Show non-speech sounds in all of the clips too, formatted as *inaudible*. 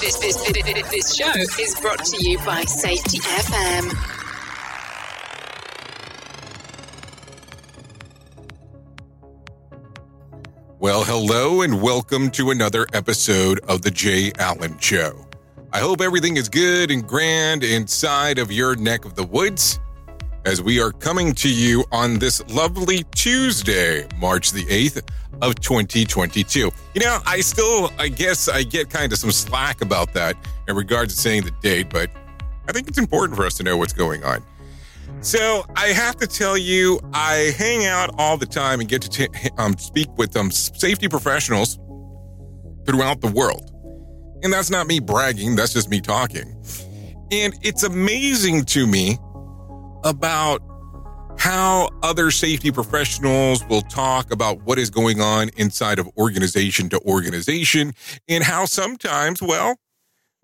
This, this, this, show is brought to you by Safety FM. Well, hello and welcome to another episode of The Jay Allen Show. I hope everything is good and grand inside of your neck of the woods as we are coming to you on this lovely Tuesday, March the 8th of 2022. You know, I still, I guess I get kind of some slack about that in regards to saying the date, but I think it's important for us to know what's going on. So I have to tell you, I hang out all the time and get to t- um, speak with um, safety professionals throughout the world. And that's not me bragging, that's just me talking. And it's amazing to me about how other safety professionals will talk about what is going on inside of organization to organization and how sometimes, well,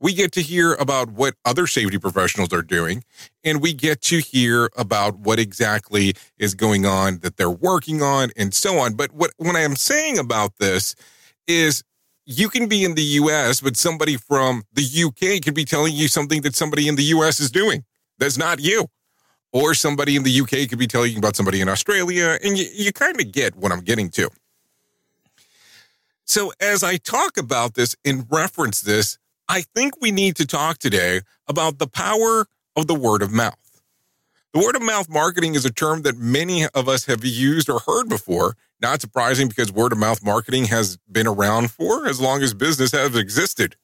we get to hear about what other safety professionals are doing and we get to hear about what exactly is going on that they're working on and so on. But what when I am saying about this is you can be in the US, but somebody from the UK could be telling you something that somebody in the US is doing. That's not you. Or somebody in the UK could be telling you about somebody in Australia, and you, you kind of get what I'm getting to. So, as I talk about this and reference this, I think we need to talk today about the power of the word of mouth. The word of mouth marketing is a term that many of us have used or heard before. Not surprising because word of mouth marketing has been around for as long as business has existed.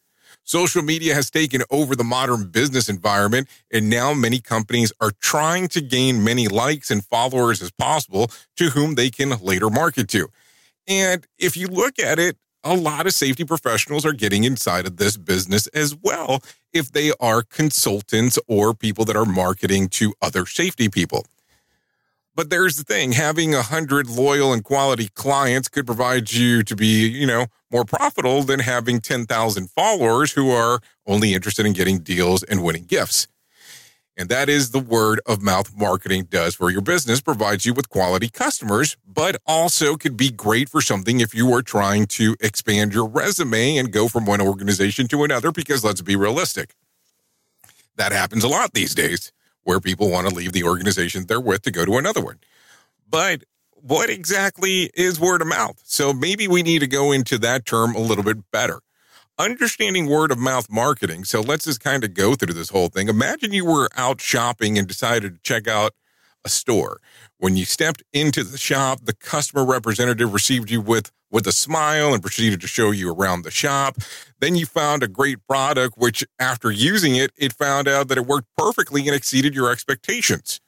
Social media has taken over the modern business environment, and now many companies are trying to gain many likes and followers as possible to whom they can later market to. And if you look at it, a lot of safety professionals are getting inside of this business as well if they are consultants or people that are marketing to other safety people. But there's the thing, having a hundred loyal and quality clients could provide you to be, you know, more profitable than having 10,000 followers who are only interested in getting deals and winning gifts. And that is the word of mouth marketing does for your business, provides you with quality customers, but also could be great for something if you are trying to expand your resume and go from one organization to another, because let's be realistic. That happens a lot these days where people want to leave the organization they're with to go to another one. But what exactly is word of mouth? So maybe we need to go into that term a little bit better understanding word of mouth marketing. So let's just kind of go through this whole thing. Imagine you were out shopping and decided to check out a store. When you stepped into the shop, the customer representative received you with with a smile and proceeded to show you around the shop. Then you found a great product which after using it, it found out that it worked perfectly and exceeded your expectations.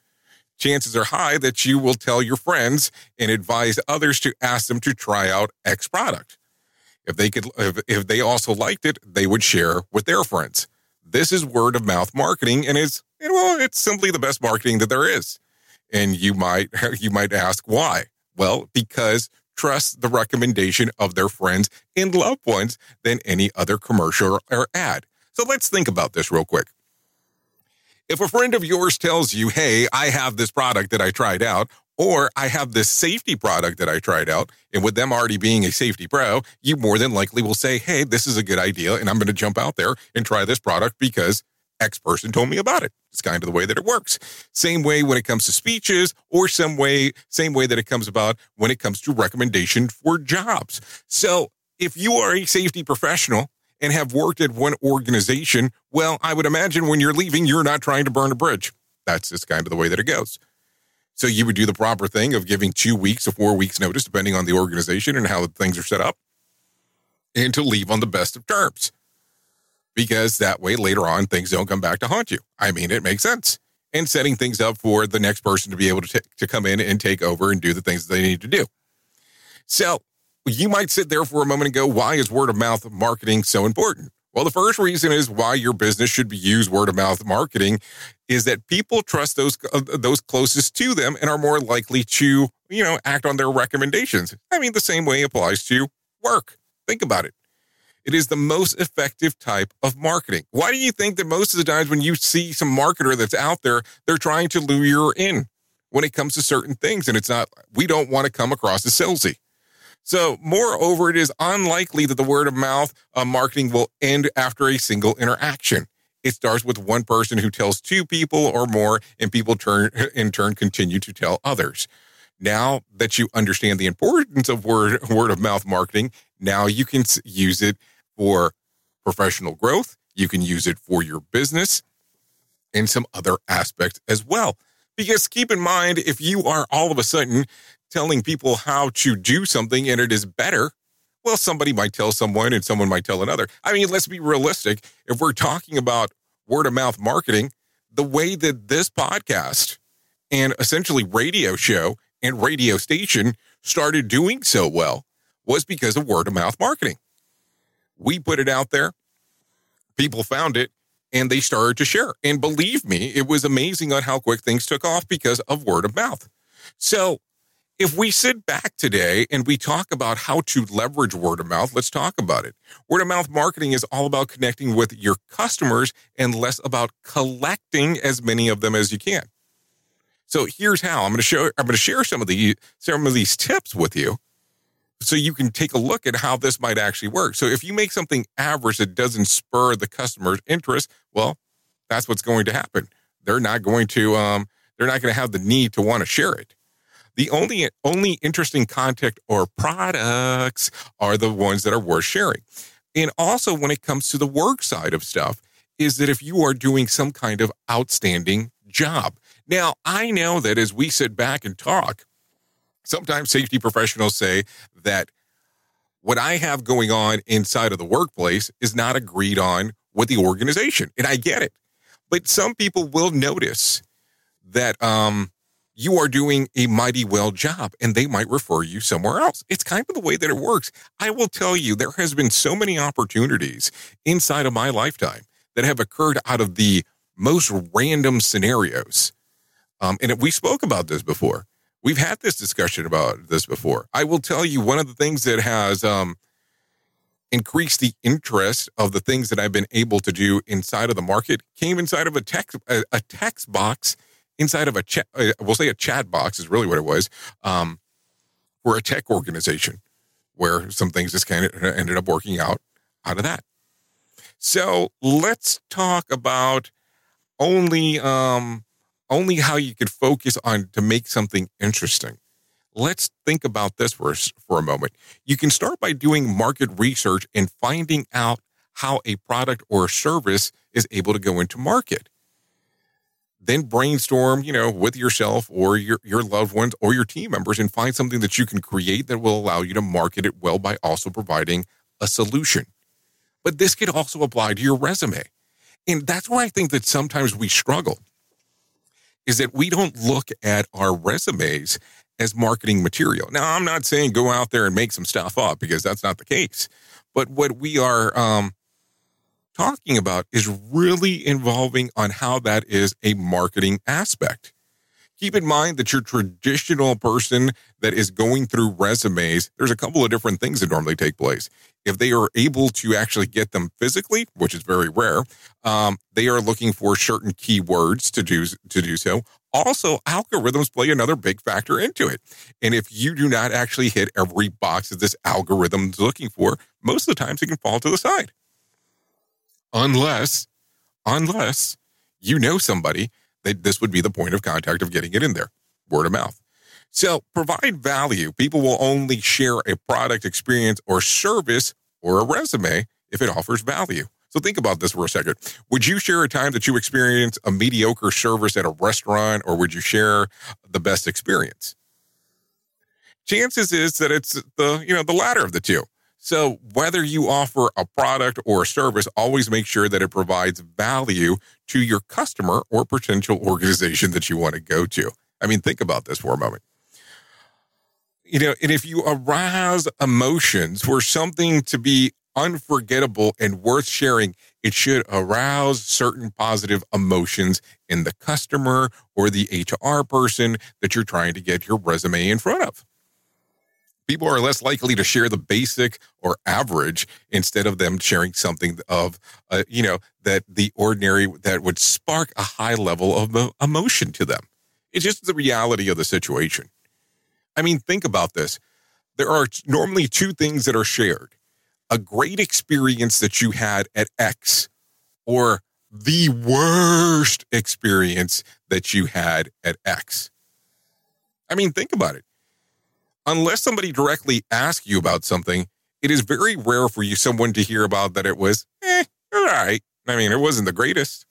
Chances are high that you will tell your friends and advise others to ask them to try out X product. If they could, if, if they also liked it, they would share with their friends. This is word of mouth marketing, and it's well, it's simply the best marketing that there is. And you might *laughs* you might ask why? Well, because trust the recommendation of their friends and loved ones than any other commercial or ad. So let's think about this real quick. If a friend of yours tells you, Hey, I have this product that I tried out, or I have this safety product that I tried out, and with them already being a safety pro, you more than likely will say, Hey, this is a good idea, and I'm going to jump out there and try this product because X person told me about it. It's kind of the way that it works. Same way when it comes to speeches, or some way, same way that it comes about when it comes to recommendation for jobs. So if you are a safety professional and have worked at one organization, well, I would imagine when you're leaving, you're not trying to burn a bridge. That's just kind of the way that it goes. So you would do the proper thing of giving two weeks or four weeks notice, depending on the organization and how things are set up, and to leave on the best of terms. Because that way later on things don't come back to haunt you. I mean, it makes sense. And setting things up for the next person to be able to, t- to come in and take over and do the things they need to do. So you might sit there for a moment and go, why is word of mouth marketing so important? Well, the first reason is why your business should be used word of mouth marketing is that people trust those uh, those closest to them and are more likely to, you know, act on their recommendations. I mean, the same way applies to work. Think about it. It is the most effective type of marketing. Why do you think that most of the times when you see some marketer that's out there, they're trying to lure you in when it comes to certain things and it's not we don't want to come across as salesy. So, moreover, it is unlikely that the word of mouth uh, marketing will end after a single interaction. It starts with one person who tells two people or more, and people turn *laughs* in turn continue to tell others. Now that you understand the importance of word word of mouth marketing, now you can use it for professional growth. You can use it for your business and some other aspects as well. Because keep in mind, if you are all of a sudden telling people how to do something and it is better, well, somebody might tell someone and someone might tell another. I mean, let's be realistic. If we're talking about word of mouth marketing, the way that this podcast and essentially radio show and radio station started doing so well was because of word of mouth marketing. We put it out there, people found it, and they started to share. And believe me, it was amazing on how quick things took off because of word of mouth. So if we sit back today and we talk about how to leverage word of mouth, let's talk about it. Word of mouth marketing is all about connecting with your customers and less about collecting as many of them as you can. So here's how I'm going to show I'm going to share some of the some of these tips with you so you can take a look at how this might actually work. So if you make something average that doesn't spur the customer's interest, well, that's what's going to happen. They're not going to um they're not going to have the need to want to share it. The only only interesting content or products are the ones that are worth sharing. And also when it comes to the work side of stuff is that if you are doing some kind of outstanding job. Now, I know that as we sit back and talk, sometimes safety professionals say that what I have going on inside of the workplace is not agreed on with the organization. And I get it. But some people will notice that um, you are doing a mighty well job and they might refer you somewhere else. It's kind of the way that it works. I will tell you, there has been so many opportunities inside of my lifetime that have occurred out of the most random scenarios. Um, and we spoke about this before. We've had this discussion about this before. I will tell you one of the things that has um, increased the interest of the things that I've been able to do inside of the market came inside of a text a, a text box inside of a chat, uh, we'll say a chat box is really what it was, um, for a tech organization where some things just kind of ended up working out out of that. So let's talk about only um, only how you could focus on to make something interesting. Let's think about this for, for a moment. You can start by doing market research and finding out how a product or a service is able to go into market then brainstorm, you know, with yourself or your, your loved ones or your team members and find something that you can create that will allow you to market it well by also providing a solution. But this could also apply to your resume. And that's why I think that sometimes we struggle is that we don't look at our resumes as marketing material. Now, I'm not saying go out there and make some stuff up because that's not the case. But what we are um, talking about is really involving on how that is a marketing aspect. Keep in mind that your traditional person that is going through resumes, there's a couple of different things that normally take place. If they are able to actually get them physically, which is very rare, um, they are looking for certain keywords to do to do so. Also, algorithms play another big factor into it. And if you do not actually hit every box that this algorithm is looking for, most of the times it can fall to the side unless, unless you know somebody that this would be the point of contact of getting it in there, word of mouth. So provide value. People will only share a product, experience, or service or a resume if it offers value. So think about this for a second. Would you share a time that you experienced a mediocre service at a restaurant or would you share the best experience? Chances is that it's the, you know, the latter of the two. So whether you offer a product or a service, always make sure that it provides value to your customer or potential organization that you want to go to. I mean, think about this for a moment. You know, and if you arouse emotions for something to be unforgettable and worth sharing, it should arouse certain positive emotions in the customer or the HR person that you're trying to get your resume in front of. People are less likely to share the basic or average instead of them sharing something of, uh, you know, that the ordinary that would spark a high level of emotion to them. It's just the reality of the situation. I mean, think about this. There are normally two things that are shared a great experience that you had at X or the worst experience that you had at X. I mean, think about it. Unless somebody directly asks you about something, it is very rare for you someone to hear about that it was, eh, all right. I mean, it wasn't the greatest.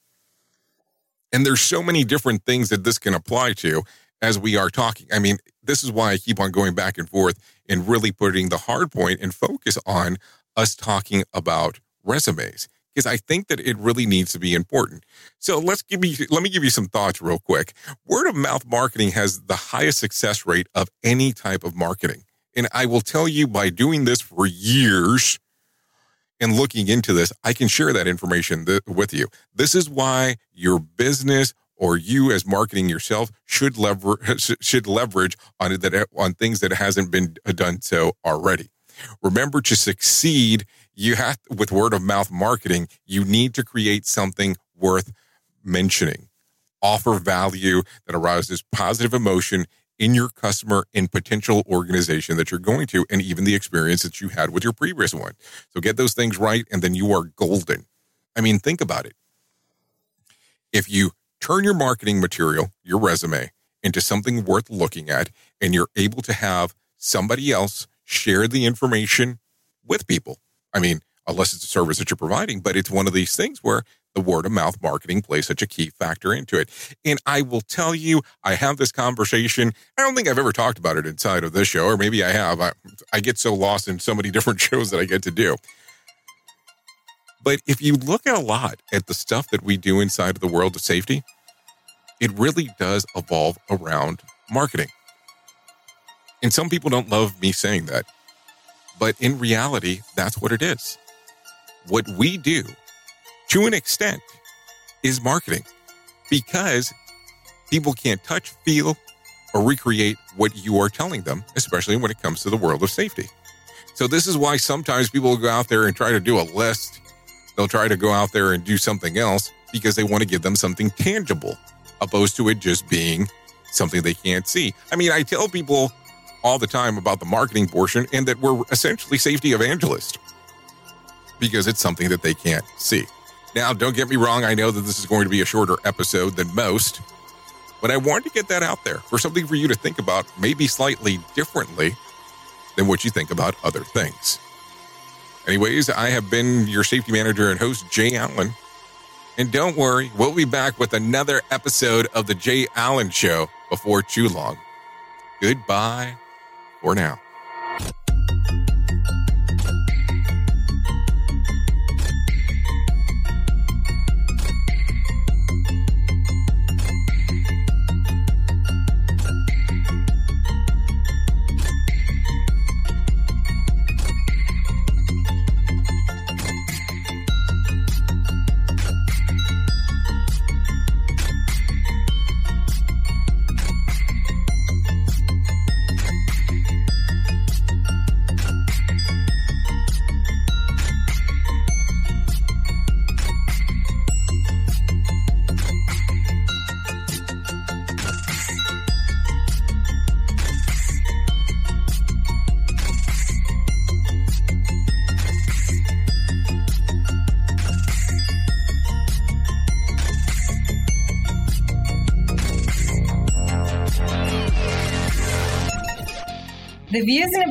And there's so many different things that this can apply to as we are talking. I mean, this is why I keep on going back and forth and really putting the hard point and focus on us talking about resumes because I think that it really needs to be important. So let's give me let me give you some thoughts real quick. Word of mouth marketing has the highest success rate of any type of marketing. And I will tell you by doing this for years and looking into this, I can share that information th- with you. This is why your business or you as marketing yourself should leverage should leverage on it that on things that hasn't been uh, done so already. Remember to succeed, you have with word of mouth marketing, you need to create something worth mentioning. Offer value that arouses positive emotion in your customer and potential organization that you're going to, and even the experience that you had with your previous one. So get those things right, and then you are golden. I mean, think about it. If you turn your marketing material, your resume, into something worth looking at, and you're able to have somebody else share the information with people. I mean, unless it's a service that you're providing, but it's one of these things where the word of mouth marketing plays such a key factor into it. And I will tell you, I have this conversation. I don't think I've ever talked about it inside of this show, or maybe I have. I, I get so lost in so many *laughs* different shows that I get to do. But if you look at a lot at the stuff that we do inside of the world of safety, it really does evolve around marketing. And some people don't love me saying that. But in reality, that's what it is. What we do, to an extent, is marketing because people can't touch, feel, or recreate what you are telling them, especially when it comes to the world of safety. So, this is why sometimes people go out there and try to do a list. They'll try to go out there and do something else because they want to give them something tangible, opposed to it just being something they can't see. I mean, I tell people all the time about the marketing portion and that we're essentially safety evangelists because it's something that they can't see. Now, don't get me wrong, I know that this is going to be a shorter episode than most, but I wanted to get that out there for something for you to think about, maybe slightly differently than what you think about other things. Anyways, I have been your safety manager and host, Jay Allen. And don't worry, we'll be back with another episode of The Jay Allen Show before too long. Goodbye for now. The views and